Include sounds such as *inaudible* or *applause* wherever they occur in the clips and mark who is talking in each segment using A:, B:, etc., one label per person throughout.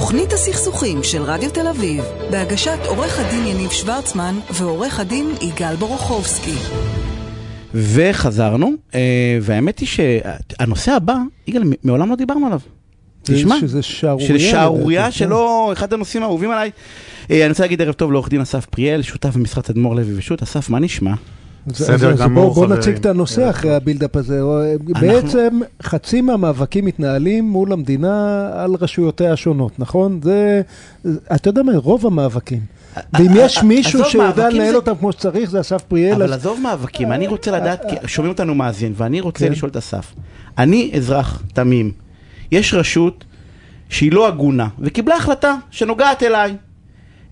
A: תוכנית הסכסוכים של רדיו תל אביב, בהגשת עורך הדין יניב שוורצמן ועורך הדין יגאל בורוכובסקי.
B: וחזרנו, אה, והאמת היא שהנושא הבא, יגאל, מעולם לא דיברנו עליו. תשמע,
C: שזה שערורייה.
B: שזה שערורייה
C: לדעתי,
B: שלא, אחד הנושאים האהובים עליי. אה, אני רוצה להגיד ערב טוב לעורך דין אסף פריאל, שותף במשרד תדמור לוי ושות'. אסף, מה נשמע?
C: זה-
D: בסדר גמור,
C: בואו בוא
D: חברים.
C: נציג את הנושא אחרי הבילדאפ הזה. בעצם חצי מהמאבקים מתנהלים מול המדינה על רשויותיה השונות, נכון? זה, אתה יודע מה, רוב המאבקים. ואם יש מישהו
B: עזוב,
C: שיודע
B: מאבקים
C: לנהל אותם כמו שצריך, זה אסף פריאל.
B: אבל עזוב מאבקים, אני רוצה לדעת, שומעים אותנו מאזין, ואני רוצה
C: כן.
B: לשאול את אסף. אני אזרח תמים, יש רשות שהיא לא הגונה, וקיבלה החלטה שנוגעת אליי.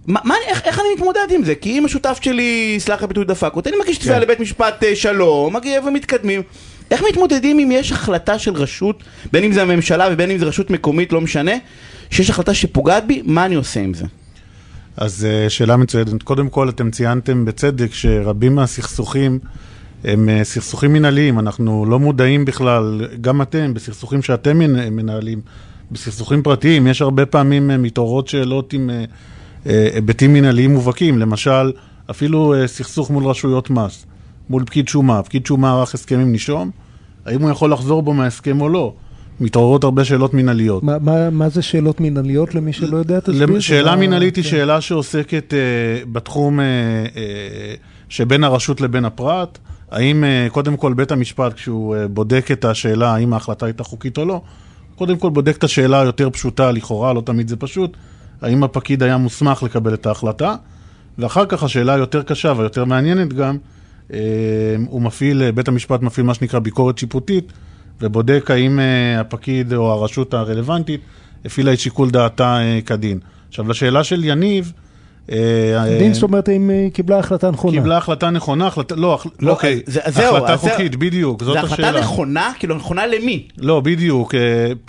B: מה, איך, איך אני מתמודד עם זה? כי אם השותף שלי, סלח הביטוי דפק אותי, אני מגיש תביעה
D: כן.
B: לבית משפט אה, שלום, מגיע ומתקדמים. איך מתמודדים אם יש החלטה של רשות, בין אם זה הממשלה ובין אם זה רשות מקומית, לא משנה, שיש החלטה שפוגעת בי, מה אני עושה עם זה?
D: אז אה, שאלה מצוינת. קודם כל, אתם ציינתם בצדק שרבים מהסכסוכים הם אה, סכסוכים מנהליים. אנחנו לא מודעים בכלל, גם אתם, בסכסוכים שאתם מנ- מנהלים, בסכסוכים פרטיים, יש הרבה פעמים מתעוררות שאלות עם אה, אה, היבטים מנהליים מובהקים. למשל, אפילו אה, סכסוך מול רשויות מס, מול פקיד שומה. פקיד שומה ערך הסכם עם נישום, האם הוא יכול לחזור בו מההסכם או לא? מתעוררות הרבה שאלות מנהליות.
C: מה- מה- מה זה שאלות מנהליות למי שלא יודע? תסביר.
D: שאלה מנהלית היא
C: כן.
D: שאלה שעוסקת אה, בתחום אה, אה, שבין הרשות לבין הפרט. האם אה, קודם כל בית המשפט, כשהוא אה, בודק את השאלה האם ההחלטה הייתה חוקית או לא, קודם כל בודק את השאלה היותר פשוטה, לכאורה, לא תמיד זה פשוט, האם הפקיד היה מוסמך לקבל את ההחלטה, ואחר כך השאלה היותר קשה והיותר מעניינת גם, אה, הוא מפעיל, אה, בית המשפט מפעיל מה שנקרא ביקורת שיפוטית, ובודק האם אה, הפקיד או הרשות הרלוונטית הפעילה את שיקול דעתה כדין. עכשיו, לשאלה של יניב,
C: דין, זאת אומרת, אם היא קיבלה החלטה נכונה.
D: קיבלה החלטה נכונה, החלטה, לא,
B: לא,
D: אוקיי,
B: זה- זהו,
D: החלטה. חוקית, בדיוק, זאת
B: זו
D: השאלה.
B: החלטה נכונה? כאילו, נכונה למי?
D: לא, בדיוק. אה,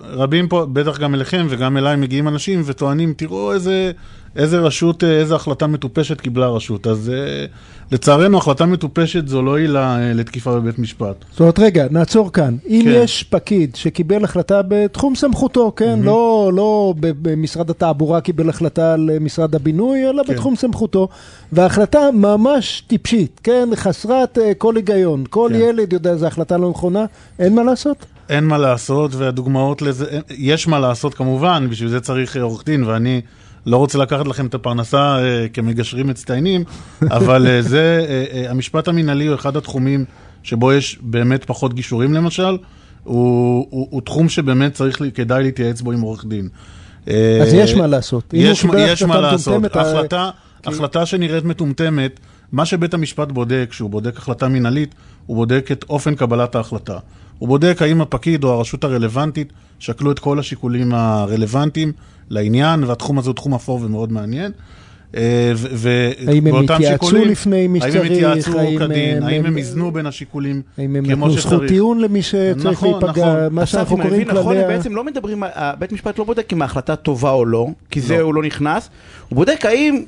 D: רבים פה, בטח גם אליכם וגם אליי מגיעים אנשים וטוענים, תראו איזה, איזה רשות, אה, איזה החלטה מטופשת קיבלה הרשות. אז אה, לצערנו, החלטה מטופשת זו לא עילה אה, לתקיפה בבית משפט.
C: זאת אומרת, רגע, נעצור כאן. אם
D: כן.
C: יש פקיד שקיבל החלטה בתחום סמכותו, כן? לא, לא ב- במשרד התעבורה קיבל החלטה על משרד הבינוי, אלא
D: כן.
C: בתחום סמכותו, וההחלטה ממש טיפשית, כן? חסרת אה, כל היגיון. כל
D: כן.
C: ילד יודע שזו החלטה לא נכונה, אין מה לעשות?
D: אין מה לעשות, והדוגמאות לזה, אין- יש מה לעשות כמובן, בשביל זה צריך אה, עורך דין, ואני לא רוצה לקחת לכם את הפרנסה אה, כמגשרים מצטיינים, *laughs* אבל אה, זה, אה, אה, המשפט המינהלי הוא אחד התחומים שבו יש באמת פחות גישורים למשל, הוא, הוא, הוא תחום שבאמת צריך, כדאי להתייעץ בו עם עורך דין. אה,
C: אז יש מה לעשות.
D: יש, יש מה
C: החלטה
D: לעשות.
C: מטומטמת, ה-
D: החלטה, החלטה שנראית מטומטמת, מה שבית המשפט בודק, כשהוא בודק החלטה מינהלית, הוא בודק את אופן קבלת ההחלטה. הוא בודק האם הפקיד או הרשות הרלוונטית שקלו את כל השיקולים הרלוונטיים לעניין, והתחום הזה הוא תחום אפור ומאוד מעניין. אה,
C: האם הם התייעצו לפני מי
D: האם
C: שצריך,
D: הם התייעצו
C: האם
D: כדין, האם
C: הם-
D: איזנו בין השיקולים
C: האם הם
D: כמו
C: נתנו זכות
D: שצריך.
C: טיעון למי שצריך
D: נכון,
C: להיפגע,
D: נכון.
C: מה
B: אסף,
C: שאנחנו קוראים
B: נכון,
C: כללי...
B: הם
C: ה-
B: בעצם לא מדברים, בית משפט לא בודק אם ההחלטה טובה או לא, כי זה הוא לא נכנס, הוא בודק האם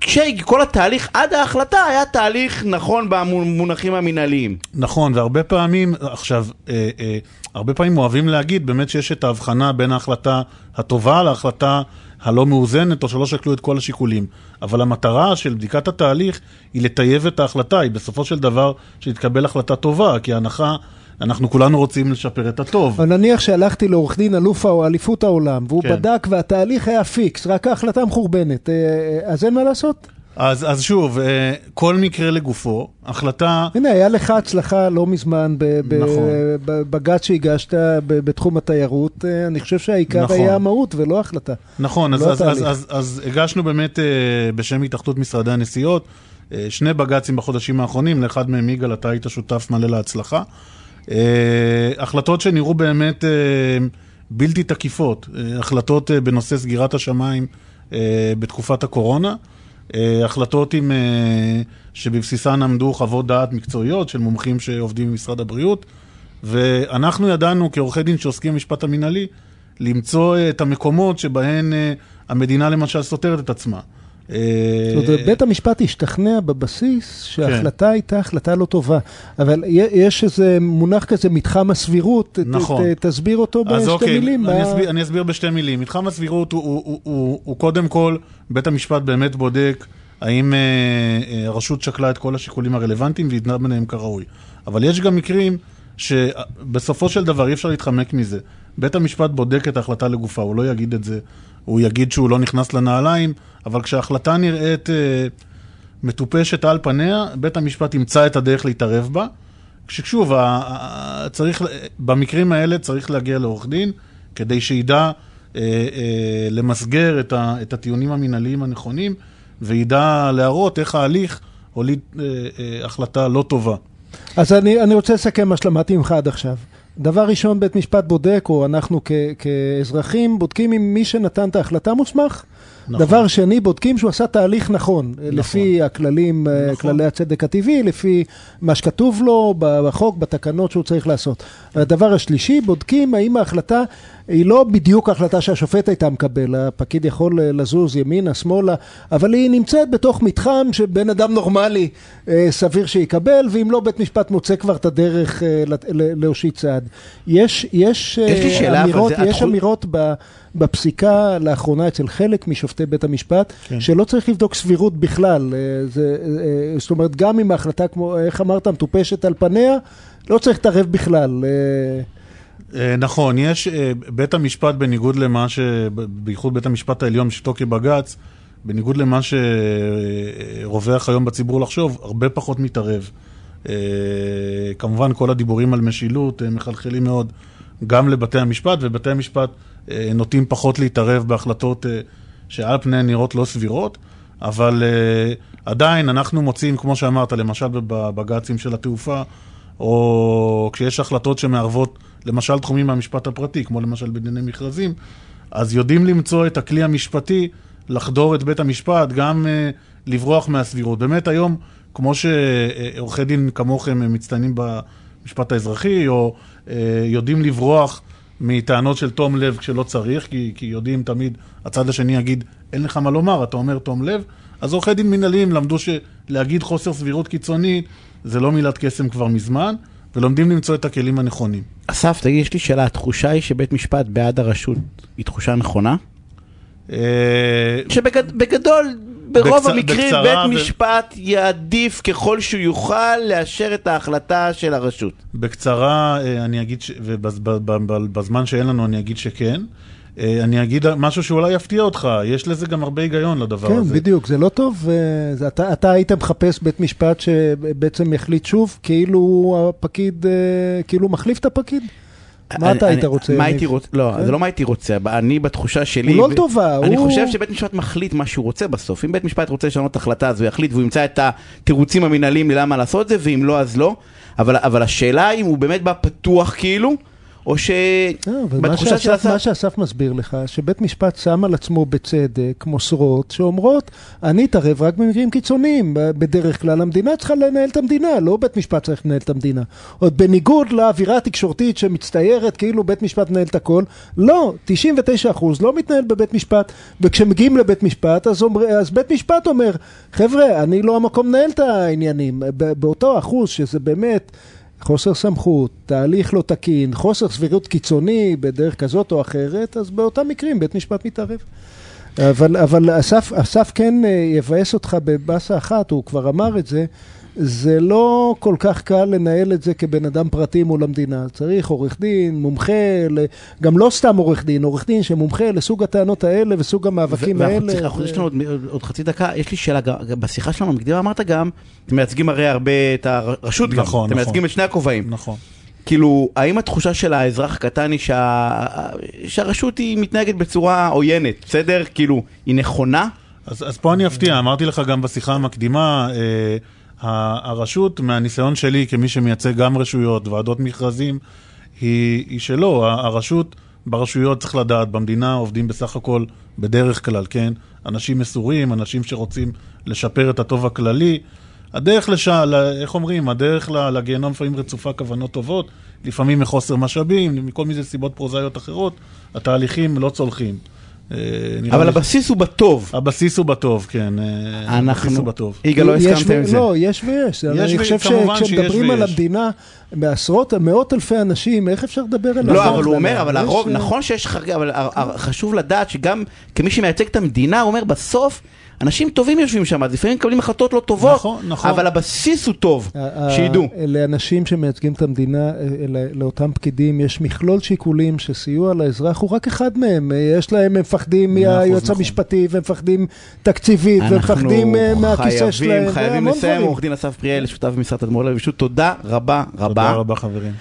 B: שכל התהליך עד ההחלטה היה תהליך נכון במונחים המינהליים.
D: נכון, והרבה פעמים, עכשיו, אה, אה, הרבה פעמים אוהבים להגיד באמת שיש את ההבחנה בין ההחלטה הטובה להחלטה הלא מאוזנת, או שלא שקלו את כל השיקולים. אבל המטרה של בדיקת התהליך היא לטייב את ההחלטה, היא בסופו של דבר שתתקבל החלטה טובה, כי ההנחה, אנחנו כולנו רוצים לשפר את הטוב.
C: אבל נניח שהלכתי לעורך דין אלוף אליפות העולם, והוא
D: כן.
C: בדק והתהליך היה פיקס, רק ההחלטה מחורבנת, אה, אה, אז אין מה לעשות?
D: אז, אז שוב, אה, כל מקרה לגופו, החלטה...
C: הנה, היה לך הצלחה לא מזמן
D: נכון.
C: בבג"ץ שהגשת ב- בתחום התיירות, אה, אני חושב שהעיקר
D: נכון.
C: היה המהות ולא ההחלטה.
D: נכון, אז,
C: לא
D: אז, אז. אז, אז הגשנו באמת אה, בשם התאחדות משרדי הנסיעות שני בג"צים בחודשים האחרונים, לאחד מהם יגאל, אתה היית שותף מלא להצלחה. החלטות שנראו באמת בלתי תקיפות, החלטות בנושא סגירת השמיים בתקופת הקורונה, החלטות עם, אה, שבבסיסן עמדו חוות דעת מקצועיות של מומחים שעובדים במשרד הבריאות, ואנחנו ידענו כעורכי דין שעוסקים במשפט המינהלי, למצוא אה, את המקומות שבהן אה, המדינה למשל סותרת את עצמה.
C: זאת אומרת, בית המשפט השתכנע בבסיס שההחלטה הייתה החלטה לא טובה, אבל יש איזה מונח כזה, מתחם הסבירות,
D: נכון.
C: תסביר אותו בשתי
D: אוקיי,
C: מילים.
D: אני, אסביר, בשתי מילים. מתחם הסבירות הוא, קודם כל, בית המשפט באמת בודק האם אה, אה, הרשות שקלה את כל השיקולים הרלוונטיים והתנהג ביניהם כראוי. אבל יש גם מקרים שבסופו של דבר אי אפשר להתחמק מזה. בית המשפט בודק את ההחלטה לגופה, הוא לא יגיד את זה, הוא יגיד שהוא לא נכנס לנעליים, אבל כשההחלטה נראית אה, מטופשת על פניה, בית המשפט ימצא את הדרך להתערב בה. ששוב, ה- ה- צריך, במקרים האלה צריך להגיע לעורך דין כדי שידע אה, אה, למסגר את, ה, את הטיעונים המינהליים הנכונים וידע להראות איך ההליך הוליד אה, אה, החלטה לא טובה.
C: אז אני, אני רוצה לסכם מה שלמדתי ממך עד עכשיו. דבר ראשון, בית משפט בודק, או אנחנו כ, כאזרחים בודקים אם מי שנתן את ההחלטה מוסמך.
D: נכון.
C: דבר שני, בודקים שהוא עשה תהליך נכון, נכון. לפי הכללים,
D: נכון.
C: נכון. כללי הצדק הטבעי, לפי מה שכתוב לו בחוק, בתקנות שהוא צריך לעשות. הדבר השלישי, בודקים האם ההחלטה היא לא בדיוק ההחלטה שהשופט הייתה מקבל, הפקיד יכול לזוז ימינה, שמאלה, אבל היא נמצאת בתוך מתחם שבן אדם נורמלי אה, סביר שיקבל, ואם לא, בית משפט מוצא כבר את הדרך אה, להושיט צעד. יש, יש,
B: יש
C: אה, אמירות,
B: זה-
C: יש
B: התחול-
C: אמירות בפסיקה לאחרונה אצל חלק משופטי בית המשפט,
D: כן.
C: שלא צריך לבדוק סבירות בכלל. אה, זה, אה, זאת אומרת, גם אם ההחלטה, כמו, איך אמרת, מטופשת על פניה, לא צריך להתערב בכלל. אה,
D: אה, נכון, יש, אה, בית המשפט בניגוד למה ש... בייחוד בית המשפט העליון בשבתו כבג"ץ, בניגוד למה שרווח היום בציבור לחשוב, הרבה פחות מתערב. אה, כמובן כל הדיבורים על משילות אה, מחלחלים מאוד גם לבתי המשפט, ובתי המשפט אה, נוטים פחות להתערב בהחלטות אה, שעל פניהן נראות לא סבירות, אבל אה, עדיין אנחנו מוצאים, כמו שאמרת, למשל בבג"צים של התעופה, או כשיש החלטות שמערבות למשל תחומים מהמשפט הפרטי, כמו למשל בדיני מכרזים, אז יודעים למצוא את הכלי המשפטי לחדור את בית המשפט, גם uh, לברוח מהסבירות. באמת היום, כמו שעורכי דין כמוכם מצטיינים במשפט האזרחי, או uh, יודעים לברוח מטענות של תום לב כשלא צריך, כי, כי יודעים תמיד, הצד השני יגיד, אין לך מה לומר, אתה אומר תום לב, אז עורכי דין מנהליים למדו שלהגיד חוסר סבירות קיצונית זה לא מילת קסם כבר מזמן, ולומדים למצוא את הכלים הנכונים.
B: אסף, תגיד, יש לי שאלה, התחושה היא שבית משפט בעד הרשות היא תחושה נכונה?
D: אה,
B: שבגדול, ברוב
D: בקצ-
B: המקרים
D: בקצרה
B: בית
D: ו-
B: משפט יעדיף ככל שהוא יוכל לאשר את ההחלטה של הרשות.
D: בקצרה, אה, אני אגיד, ש- ובזמן שאין לנו אני אגיד שכן. אה, אני אגיד משהו שאולי יפתיע אותך, יש לזה גם הרבה היגיון לדבר
C: כן,
D: הזה.
C: בדיוק, זה לא טוב. אה, זה, אתה, אתה היית מחפש בית משפט שבעצם יחליט שוב, כאילו הפקיד, כאילו מחליף את הפקיד? מה אתה היית רוצה?
B: מה? הייתי רוצה? לא,
C: כן?
B: זה לא מה הייתי רוצה, אני בתחושה שלי...
C: הוא לא
B: ו-
C: לטובה,
B: אני
C: הוא-
B: חושב שבית משפט מחליט מה שהוא רוצה בסוף. אם בית משפט רוצה לשנות החלטה אז הוא יחליט והוא ימצא את התירוצים המנהליים ללמה לעשות את זה, ואם לא אז לא. אבל השאלה אם הוא באמת בא פתוח כאילו, או
C: לא, אבל מה
B: שבתחושה של
C: שאסף, מה
B: אסף...
C: שאסף מסביר לך, שבית משפט שם על עצמו בצדק מוסרות שאומרות, אני אתערב רק במקרים קיצוניים. בדרך כלל המדינה צריכה לנהל את המדינה, לא בית משפט צריך לנהל את המדינה. עוד בניגוד לאווירה התקשורתית שמצטיירת כאילו בית משפט מנהל את הכל, לא, 99% לא מתנהל בבית משפט, וכשמגיעים לבית משפט, אז, אומר, אז בית משפט אומר, חבר'ה, אני לא המקום לנהל את העניינים. באותו אחוז שזה באמת... חוסר סמכות, תהליך לא תקין, חוסר סבירות קיצוני בדרך כזאת או אחרת, אז באותם מקרים בית משפט מתערב. אבל, אבל אסף, אסף כן אה, יבאס אותך בבאסה אחת, הוא כבר אמר את זה, זה לא כל כך קל לנהל את זה כבן אדם פרטי מול המדינה. צריך עורך דין, מומחה, גם לא סתם עורך דין, עורך דין שמומחה לסוג הטענות האלה וסוג המאבקים האלה.
B: אנחנו-
C: ו-
B: יש לנו עוד- עוד חצי דקה, יש לי שאלה, בשיחה שלנו המקדימה אמרת גם, אתם מייצגים הרי הרבה את הרשות גם,
D: נכון,
B: אתם
D: נכון.
B: מייצגים את שני הכובעים.
D: נכון.
B: כאילו, האם התחושה של האזרח הקטן היא שה... שהרשות היא מתנהגת בצורה עוינת, בסדר? כאילו, היא נכונה?
D: אז, אז פה אני אפתיע, אמרתי לך גם בשיחה המקדימה, אה, הרשות, מהניסיון שלי כמי שמייצג גם רשויות, ועדות מכרזים, היא, היא שלא, הרשות ברשויות צריך לדעת, במדינה עובדים בסך הכל בדרך כלל, כן? אנשים מסורים, אנשים שרוצים לשפר את הטוב הכללי. הדרך לש... ל... איך אומרים? הדרך לגיהנום לפעמים רצופה כוונות טובות, לפעמים מחוסר משאבים, מכל מיני סיבות פרוזאיות אחרות, התהליכים לא צולחים. אה,
B: אבל הבסיס הוא בטוב.
D: הבסיס הוא בטוב, כן. אה, הבסיס
B: אנחנו...
D: הוא בטוב.
B: יגאל, לא
C: יש
B: הסכמת עם זה.
C: לא, יש ויש. אני
D: ו-
C: חושב
D: כמובן שיש
C: שכשמדברים על
D: ויש.
C: המדינה, בעשרות, מאות אלפי אנשים, איך אפשר לדבר על
B: לא, אבל הוא אומר? אבל
C: יש,
B: הרוב,
C: אה,
B: נכון שיש חריגה, אבל חשוב לדעת שגם כמי שמייצג את המדינה, הוא אומר, בסוף, אנשים טובים יושבים שם, אז לפעמים מקבלים החלטות לא טובות,
D: נכון, נכון.
B: אבל הבסיס הוא טוב,
C: ה- ה-
B: שידעו.
C: לאנשים שמייצגים את המדינה, אה, אלה- לאותם פקידים, יש מכלול שיקולים שסיוע לאזרח הוא רק אחד מהם. אה, יש להם, הם מפחדים מהיועץ
D: נכון.
C: המשפטי, והם מפחדים תקציבית, והם מפחדים אה, מהכיסא שלהם,
B: חייבים
C: והמון
B: לסיים. עורך דין אסף פריאל, שותף במשרד תדמור לב, תודה רבה רבה.
D: תודה רבה, חברים.